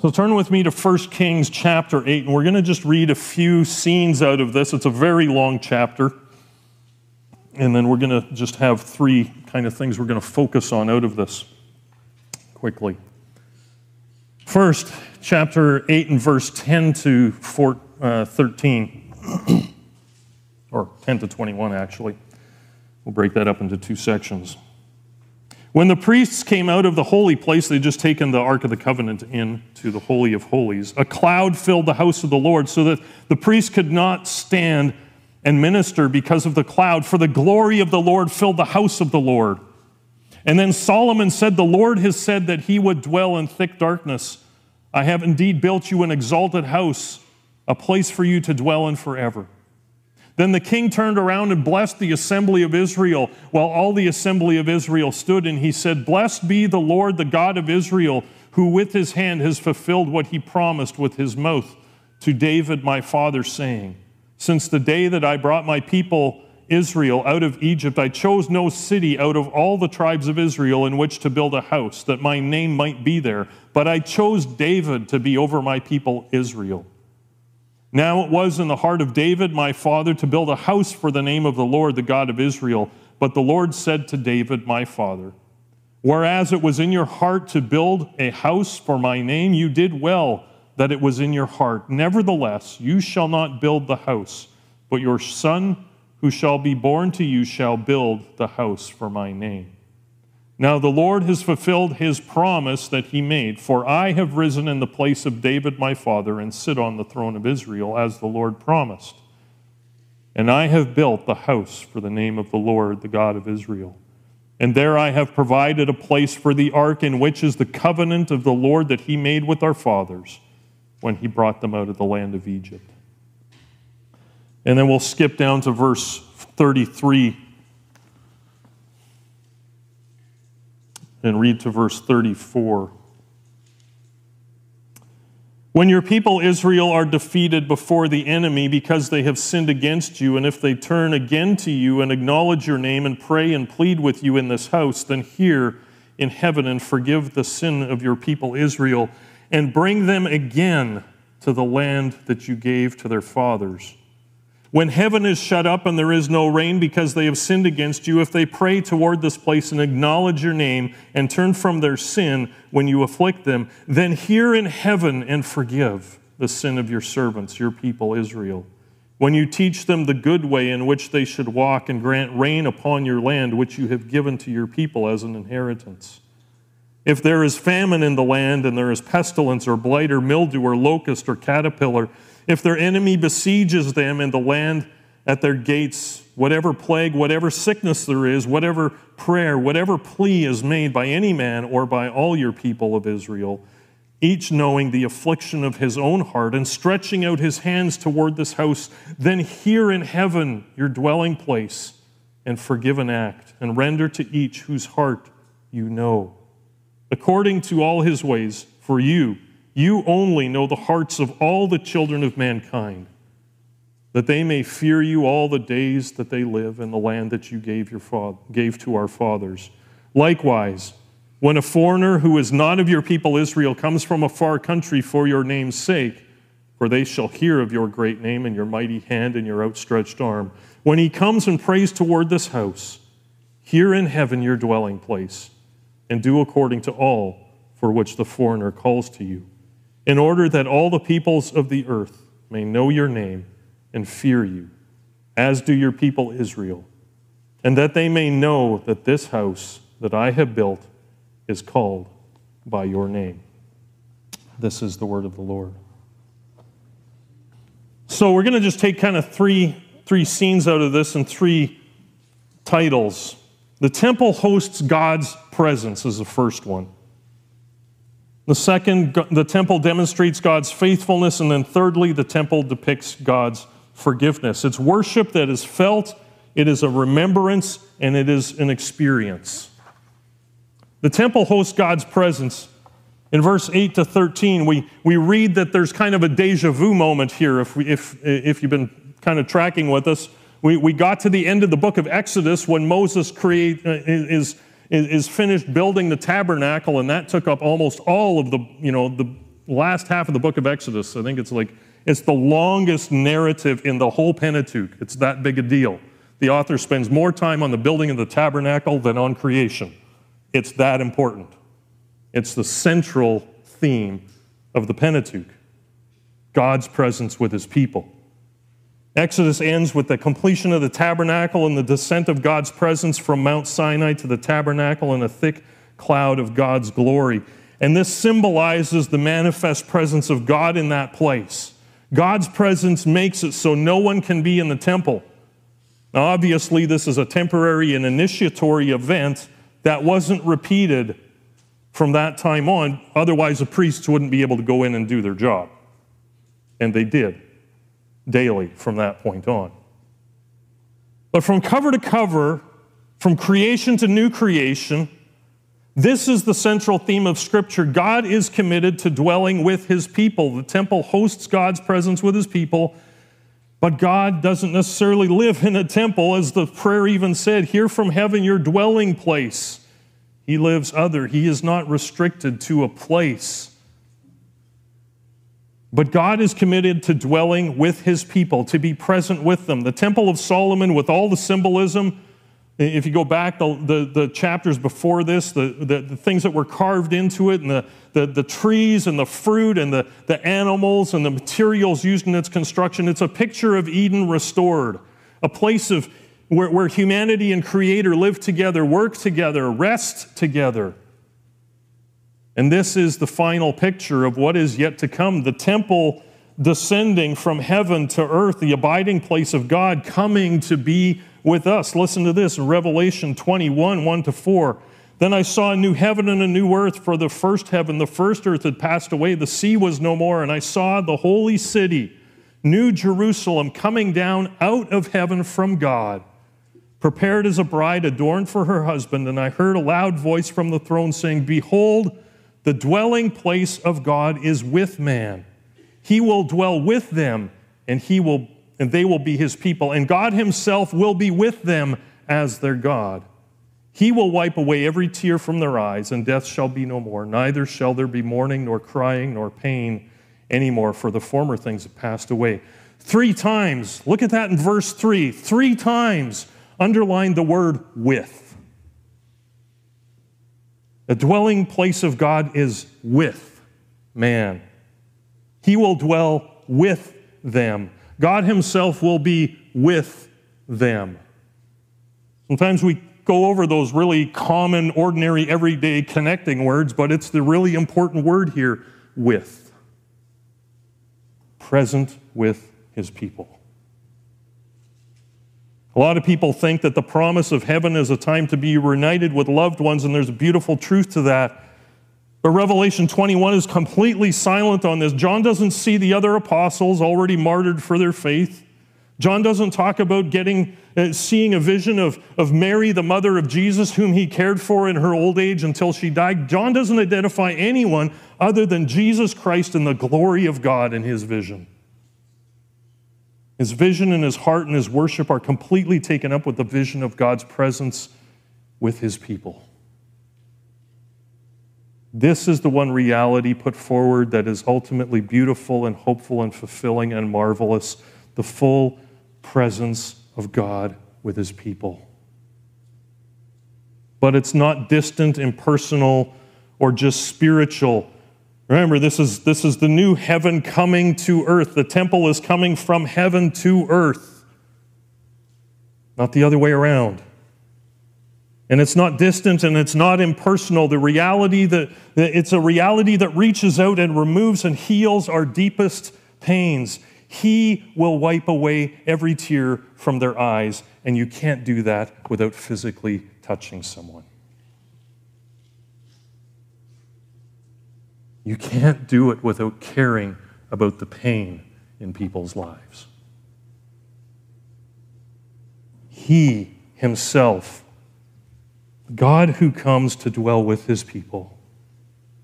So turn with me to 1 Kings chapter 8, and we're going to just read a few scenes out of this. It's a very long chapter. And then we're going to just have three kind of things we're going to focus on out of this quickly. First, chapter 8 and verse 10 to 4, uh, 13, or 10 to 21, actually. We'll break that up into two sections. When the priests came out of the holy place, they'd just taken the Ark of the Covenant into the Holy of Holies. A cloud filled the house of the Lord so that the priests could not stand and minister because of the cloud, for the glory of the Lord filled the house of the Lord. And then Solomon said, The Lord has said that he would dwell in thick darkness. I have indeed built you an exalted house, a place for you to dwell in forever. Then the king turned around and blessed the assembly of Israel, while all the assembly of Israel stood, and he said, Blessed be the Lord, the God of Israel, who with his hand has fulfilled what he promised with his mouth to David my father, saying, Since the day that I brought my people Israel out of Egypt, I chose no city out of all the tribes of Israel in which to build a house, that my name might be there, but I chose David to be over my people Israel. Now it was in the heart of David, my father, to build a house for the name of the Lord, the God of Israel. But the Lord said to David, my father, Whereas it was in your heart to build a house for my name, you did well that it was in your heart. Nevertheless, you shall not build the house, but your son who shall be born to you shall build the house for my name. Now the Lord has fulfilled his promise that he made, for I have risen in the place of David my father and sit on the throne of Israel, as the Lord promised. And I have built the house for the name of the Lord, the God of Israel. And there I have provided a place for the ark, in which is the covenant of the Lord that he made with our fathers when he brought them out of the land of Egypt. And then we'll skip down to verse 33 and read to verse 34. When your people Israel are defeated before the enemy because they have sinned against you, and if they turn again to you and acknowledge your name and pray and plead with you in this house, then hear in heaven and forgive the sin of your people Israel and bring them again to the land that you gave to their fathers. When heaven is shut up and there is no rain because they have sinned against you, if they pray toward this place and acknowledge your name and turn from their sin when you afflict them, then hear in heaven and forgive the sin of your servants, your people Israel. When you teach them the good way in which they should walk and grant rain upon your land, which you have given to your people as an inheritance. If there is famine in the land and there is pestilence or blight or mildew or locust or caterpillar, if their enemy besieges them in the land at their gates, whatever plague, whatever sickness there is, whatever prayer, whatever plea is made by any man or by all your people of Israel, each knowing the affliction of his own heart and stretching out his hands toward this house, then hear in heaven your dwelling place and forgive an act and render to each whose heart you know, according to all his ways, for you you only know the hearts of all the children of mankind, that they may fear you all the days that they live in the land that you gave, your father, gave to our fathers. Likewise, when a foreigner who is not of your people Israel comes from a far country for your name's sake, for they shall hear of your great name and your mighty hand and your outstretched arm, when he comes and prays toward this house, hear in heaven your dwelling place, and do according to all for which the foreigner calls to you in order that all the peoples of the earth may know your name and fear you, as do your people Israel, and that they may know that this house that I have built is called by your name. This is the word of the Lord. So we're going to just take kind of three, three scenes out of this and three titles. The temple hosts God's presence is the first one. The second, the temple demonstrates God's faithfulness. And then thirdly, the temple depicts God's forgiveness. It's worship that is felt, it is a remembrance, and it is an experience. The temple hosts God's presence. In verse 8 to 13, we, we read that there's kind of a deja vu moment here if, we, if, if you've been kind of tracking with us. We, we got to the end of the book of Exodus when Moses create, uh, is is finished building the tabernacle, and that took up almost all of the, you know, the last half of the book of Exodus. I think it's like it's the longest narrative in the whole Pentateuch. It's that big a deal. The author spends more time on the building of the tabernacle than on creation. It's that important. It's the central theme of the Pentateuch God's presence with his people. Exodus ends with the completion of the tabernacle and the descent of God's presence from Mount Sinai to the tabernacle in a thick cloud of God's glory. And this symbolizes the manifest presence of God in that place. God's presence makes it so no one can be in the temple. Now, obviously, this is a temporary and initiatory event that wasn't repeated from that time on. Otherwise, the priests wouldn't be able to go in and do their job. And they did daily from that point on. But from cover to cover, from creation to new creation, this is the central theme of Scripture. God is committed to dwelling with his people. The temple hosts God's presence with his people, but God doesn't necessarily live in a temple, as the prayer even said, Hear from heaven your dwelling place. He lives other. He is not restricted to a place. But God is committed to dwelling with his people, to be present with them. The Temple of Solomon, with all the symbolism, if you go back the, the, the chapters before this, the, the, the, things that were carved into it, and the, the, the trees and the fruit and the, the animals and the materials used in its construction, it's a picture of Eden restored, a place of where, where humanity and creator live together, work together, rest together. And this is the final picture of what is yet to come the temple descending from heaven to earth, the abiding place of God coming to be with us. Listen to this Revelation 21 1 to 4. Then I saw a new heaven and a new earth, for the first heaven, the first earth had passed away, the sea was no more, and I saw the holy city, New Jerusalem, coming down out of heaven from God, prepared as a bride adorned for her husband. And I heard a loud voice from the throne saying, Behold, the dwelling place of God is with man. He will dwell with them, and he will and they will be his people, and God himself will be with them as their God. He will wipe away every tear from their eyes, and death shall be no more. Neither shall there be mourning, nor crying, nor pain anymore, for the former things have passed away. Three times, look at that in verse 3. Three times underline the word with. The dwelling place of God is with man. He will dwell with them. God Himself will be with them. Sometimes we go over those really common, ordinary, everyday connecting words, but it's the really important word here with. Present with His people. A lot of people think that the promise of heaven is a time to be reunited with loved ones, and there's a beautiful truth to that. But Revelation 21 is completely silent on this. John doesn't see the other apostles already martyred for their faith. John doesn't talk about getting, uh, seeing a vision of, of Mary, the mother of Jesus, whom he cared for in her old age until she died. John doesn't identify anyone other than Jesus Christ and the glory of God in his vision. His vision and his heart and his worship are completely taken up with the vision of God's presence with his people. This is the one reality put forward that is ultimately beautiful and hopeful and fulfilling and marvelous the full presence of God with his people. But it's not distant, impersonal, or just spiritual. Remember, this is, this is the new heaven coming to earth. The temple is coming from heaven to earth, not the other way around. And it's not distant and it's not impersonal. The reality that it's a reality that reaches out and removes and heals our deepest pains. He will wipe away every tear from their eyes, and you can't do that without physically touching someone. You can't do it without caring about the pain in people's lives. He himself God who comes to dwell with his people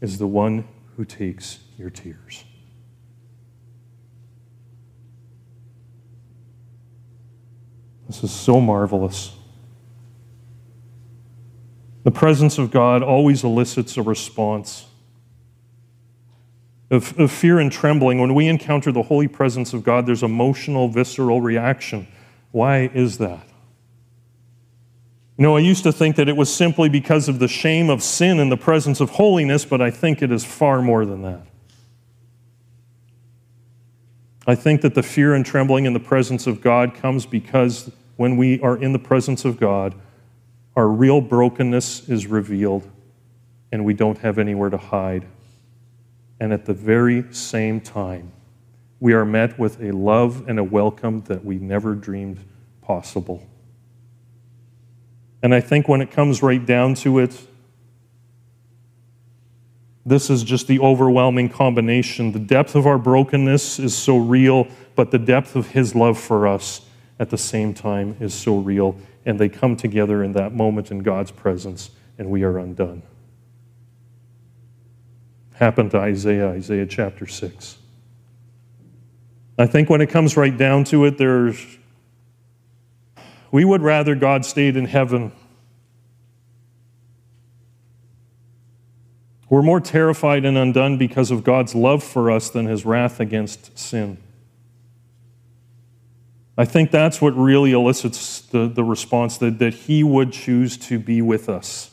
is the one who takes your tears. This is so marvelous. The presence of God always elicits a response. Of, of fear and trembling. When we encounter the holy presence of God, there's emotional, visceral reaction. Why is that? You know, I used to think that it was simply because of the shame of sin in the presence of holiness, but I think it is far more than that. I think that the fear and trembling in the presence of God comes because when we are in the presence of God, our real brokenness is revealed and we don't have anywhere to hide. And at the very same time, we are met with a love and a welcome that we never dreamed possible. And I think when it comes right down to it, this is just the overwhelming combination. The depth of our brokenness is so real, but the depth of His love for us at the same time is so real. And they come together in that moment in God's presence, and we are undone happened to Isaiah, Isaiah chapter 6. I think when it comes right down to it, there's we would rather God stayed in heaven. We're more terrified and undone because of God's love for us than his wrath against sin. I think that's what really elicits the, the response that, that he would choose to be with us.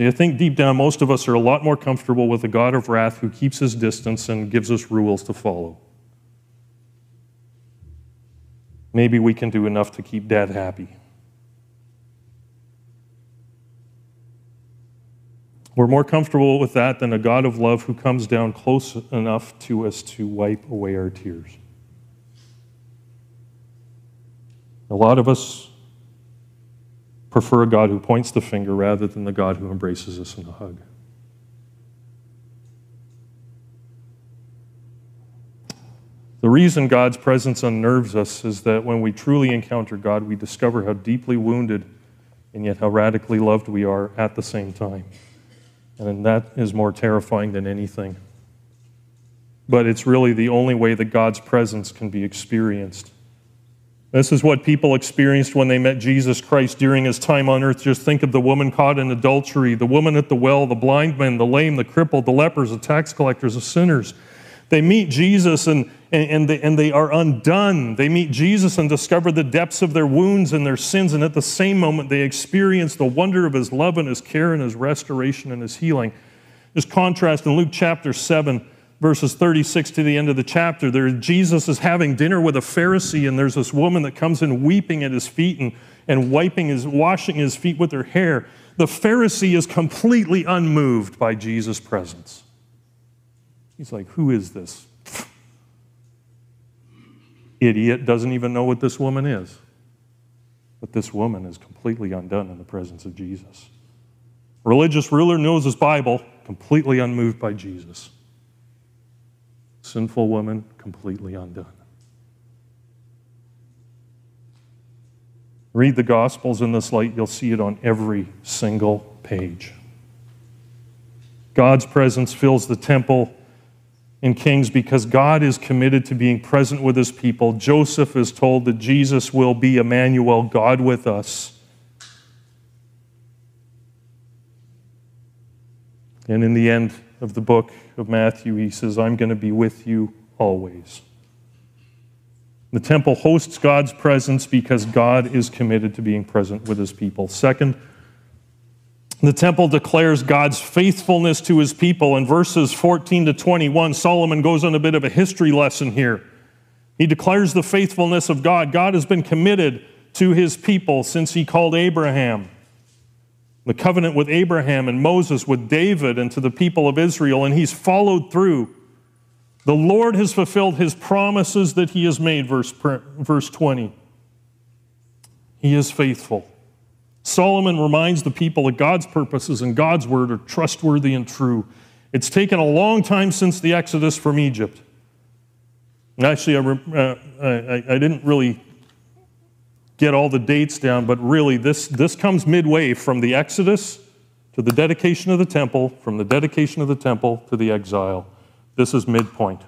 I think deep down, most of us are a lot more comfortable with a God of wrath who keeps his distance and gives us rules to follow. Maybe we can do enough to keep dad happy. We're more comfortable with that than a God of love who comes down close enough to us to wipe away our tears. A lot of us prefer a God who points the finger rather than the God who embraces us in a hug. The reason God's presence unnerves us is that when we truly encounter God, we discover how deeply wounded and yet how radically loved we are at the same time. And that is more terrifying than anything. But it's really the only way that God's presence can be experienced. This is what people experienced when they met Jesus Christ during his time on earth. Just think of the woman caught in adultery, the woman at the well, the blind man, the lame, the crippled, the lepers, the tax collectors, the sinners. They meet Jesus and, and, they, and they are undone. They meet Jesus and discover the depths of their wounds and their sins. And at the same moment, they experience the wonder of his love and his care and his restoration and his healing. This contrast in Luke chapter 7 verses 36 to the end of the chapter, there Jesus is having dinner with a Pharisee, and there's this woman that comes in weeping at his feet and, and wiping his, washing his feet with her hair. The Pharisee is completely unmoved by Jesus' presence. He's like, Who is this? Idiot doesn't even know what this woman is. But this woman is completely undone in the presence of Jesus. Religious ruler knows his Bible, completely unmoved by Jesus sinful woman completely undone. Read the Gospels in this light, you'll see it on every single page. God's presence fills the temple in Kings because God is committed to being present with his people. Joseph is told that Jesus will be Emmanuel, God with us. And in the end, of the book of Matthew, he says, I'm going to be with you always. The temple hosts God's presence because God is committed to being present with his people. Second, the temple declares God's faithfulness to his people. In verses 14 to 21, Solomon goes on a bit of a history lesson here. He declares the faithfulness of God. God has been committed to his people since he called Abraham the covenant with Abraham and Moses, with David, and to the people of Israel, and he's followed through. The Lord has fulfilled his promises that he has made, verse, verse 20. He is faithful. Solomon reminds the people that God's purposes and God's word are trustworthy and true. It's taken a long time since the Exodus from Egypt. Actually, I, uh, I, I didn't really get all the dates down, but really, this, this comes midway from the Exodus to the dedication of the temple, from the dedication of the temple to the exile. This is midpoint.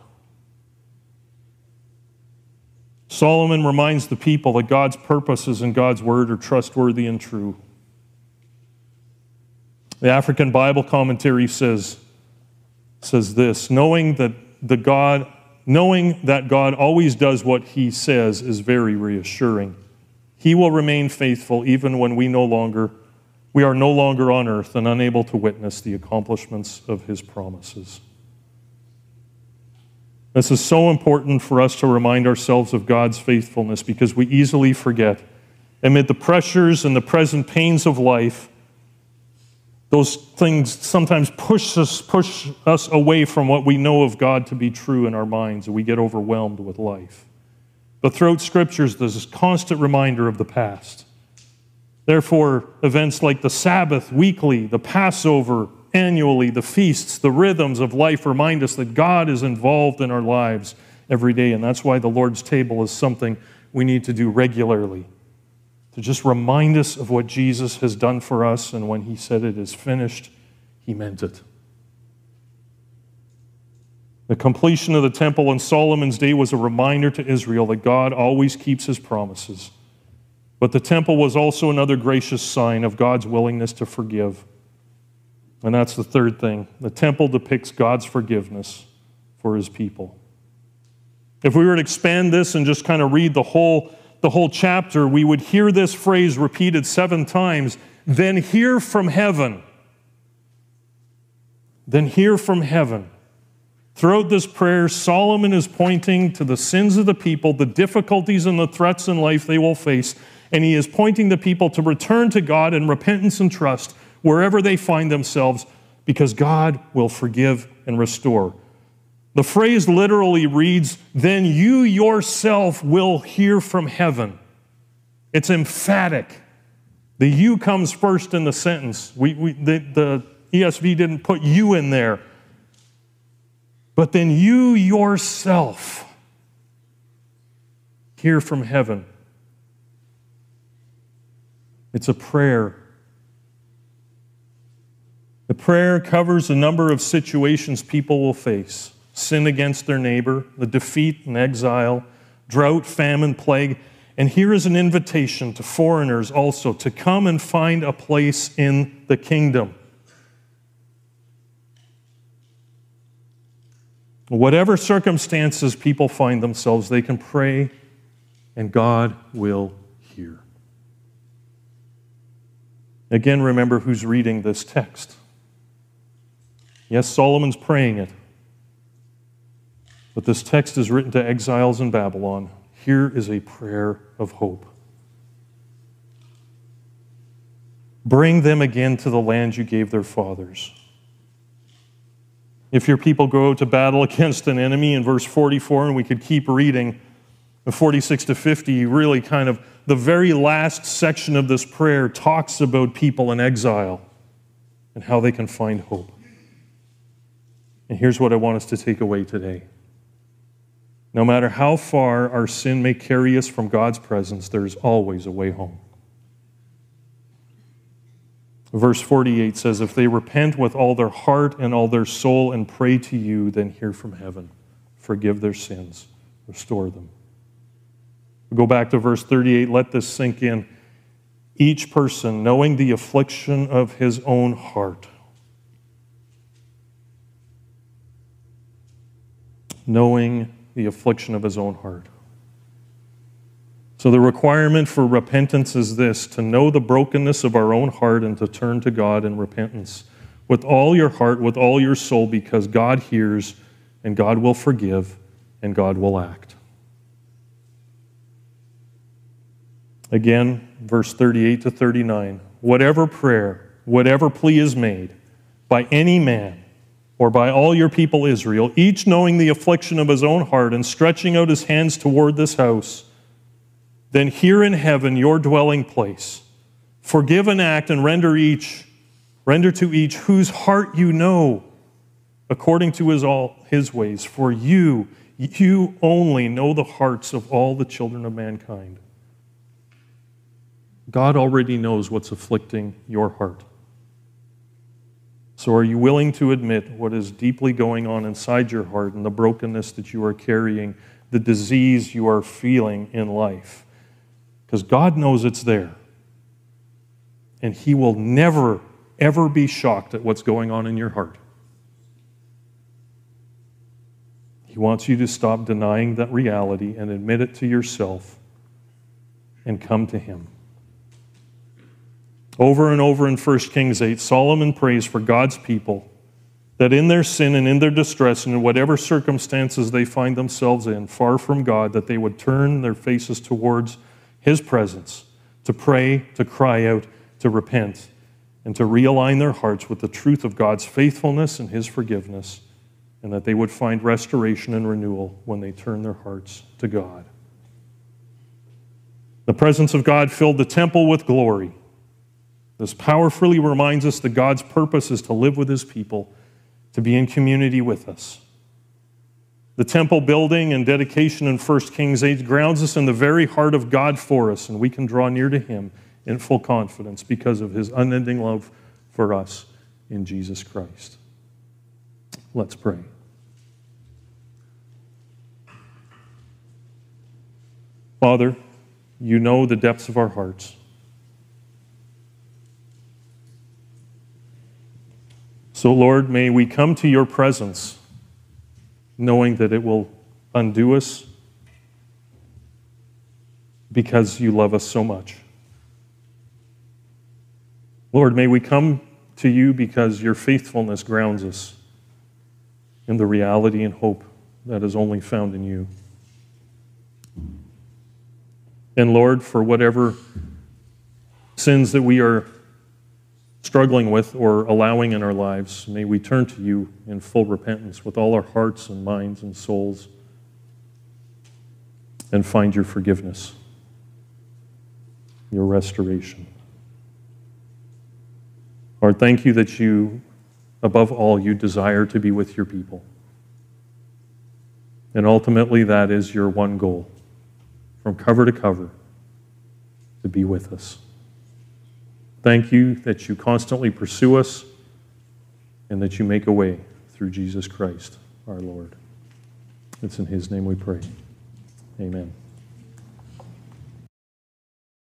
Solomon reminds the people that God's purposes and God's word are trustworthy and true. The African Bible commentary says says this knowing that the God, knowing that God always does what he says is very reassuring. He will remain faithful even when we no longer we are no longer on earth and unable to witness the accomplishments of his promises. This is so important for us to remind ourselves of God's faithfulness because we easily forget. Amid the pressures and the present pains of life, those things sometimes push us, push us away from what we know of God to be true in our minds, and we get overwhelmed with life. But throughout scriptures, there's this constant reminder of the past. Therefore, events like the Sabbath weekly, the Passover annually, the feasts, the rhythms of life remind us that God is involved in our lives every day. And that's why the Lord's table is something we need to do regularly to just remind us of what Jesus has done for us. And when he said it is finished, he meant it. The completion of the temple in Solomon's day was a reminder to Israel that God always keeps his promises. But the temple was also another gracious sign of God's willingness to forgive. And that's the third thing. The temple depicts God's forgiveness for his people. If we were to expand this and just kind of read the whole, the whole chapter, we would hear this phrase repeated seven times then hear from heaven. Then hear from heaven. Throughout this prayer, Solomon is pointing to the sins of the people, the difficulties and the threats in life they will face, and he is pointing the people to return to God in repentance and trust wherever they find themselves because God will forgive and restore. The phrase literally reads, Then you yourself will hear from heaven. It's emphatic. The you comes first in the sentence. We, we, the, the ESV didn't put you in there. But then you yourself hear from heaven. It's a prayer. The prayer covers a number of situations people will face sin against their neighbor, the defeat and exile, drought, famine, plague. And here is an invitation to foreigners also to come and find a place in the kingdom. Whatever circumstances people find themselves, they can pray and God will hear. Again, remember who's reading this text. Yes, Solomon's praying it. But this text is written to exiles in Babylon. Here is a prayer of hope. Bring them again to the land you gave their fathers. If your people go to battle against an enemy in verse 44, and we could keep reading, 46 to 50, really kind of the very last section of this prayer talks about people in exile and how they can find hope. And here's what I want us to take away today. No matter how far our sin may carry us from God's presence, there's always a way home. Verse 48 says, If they repent with all their heart and all their soul and pray to you, then hear from heaven, forgive their sins, restore them. go back to verse 38, let this sink in. Each person, knowing the affliction of his own heart, knowing the affliction of his own heart. So, the requirement for repentance is this to know the brokenness of our own heart and to turn to God in repentance with all your heart, with all your soul, because God hears and God will forgive and God will act. Again, verse 38 to 39 whatever prayer, whatever plea is made by any man, or by all your people Israel, each knowing the affliction of his own heart and stretching out his hands toward this house, then hear in heaven your dwelling place. Forgive and act and render each, render to each whose heart you know, according to his all his ways. For you, you only know the hearts of all the children of mankind. God already knows what's afflicting your heart. So, are you willing to admit what is deeply going on inside your heart and the brokenness that you are carrying, the disease you are feeling in life? Because God knows it's there. And He will never, ever be shocked at what's going on in your heart. He wants you to stop denying that reality and admit it to yourself and come to Him. Over and over in 1 Kings 8, Solomon prays for God's people that in their sin and in their distress and in whatever circumstances they find themselves in, far from God, that they would turn their faces towards His presence, to pray, to cry out, to repent, and to realign their hearts with the truth of God's faithfulness and His forgiveness, and that they would find restoration and renewal when they turn their hearts to God. The presence of God filled the temple with glory. This powerfully reminds us that God's purpose is to live with his people, to be in community with us. The temple building and dedication in 1 Kings 8 grounds us in the very heart of God for us, and we can draw near to him in full confidence because of his unending love for us in Jesus Christ. Let's pray. Father, you know the depths of our hearts. So, Lord, may we come to your presence knowing that it will undo us because you love us so much. Lord, may we come to you because your faithfulness grounds us in the reality and hope that is only found in you. And Lord, for whatever sins that we are struggling with or allowing in our lives, may we turn to you in full repentance with all our hearts and minds and souls and find your forgiveness, your restoration. Lord, thank you that you, above all, you desire to be with your people. And ultimately, that is your one goal from cover to cover to be with us. Thank you that you constantly pursue us and that you make a way through Jesus Christ, our Lord. It's in his name we pray. Amen.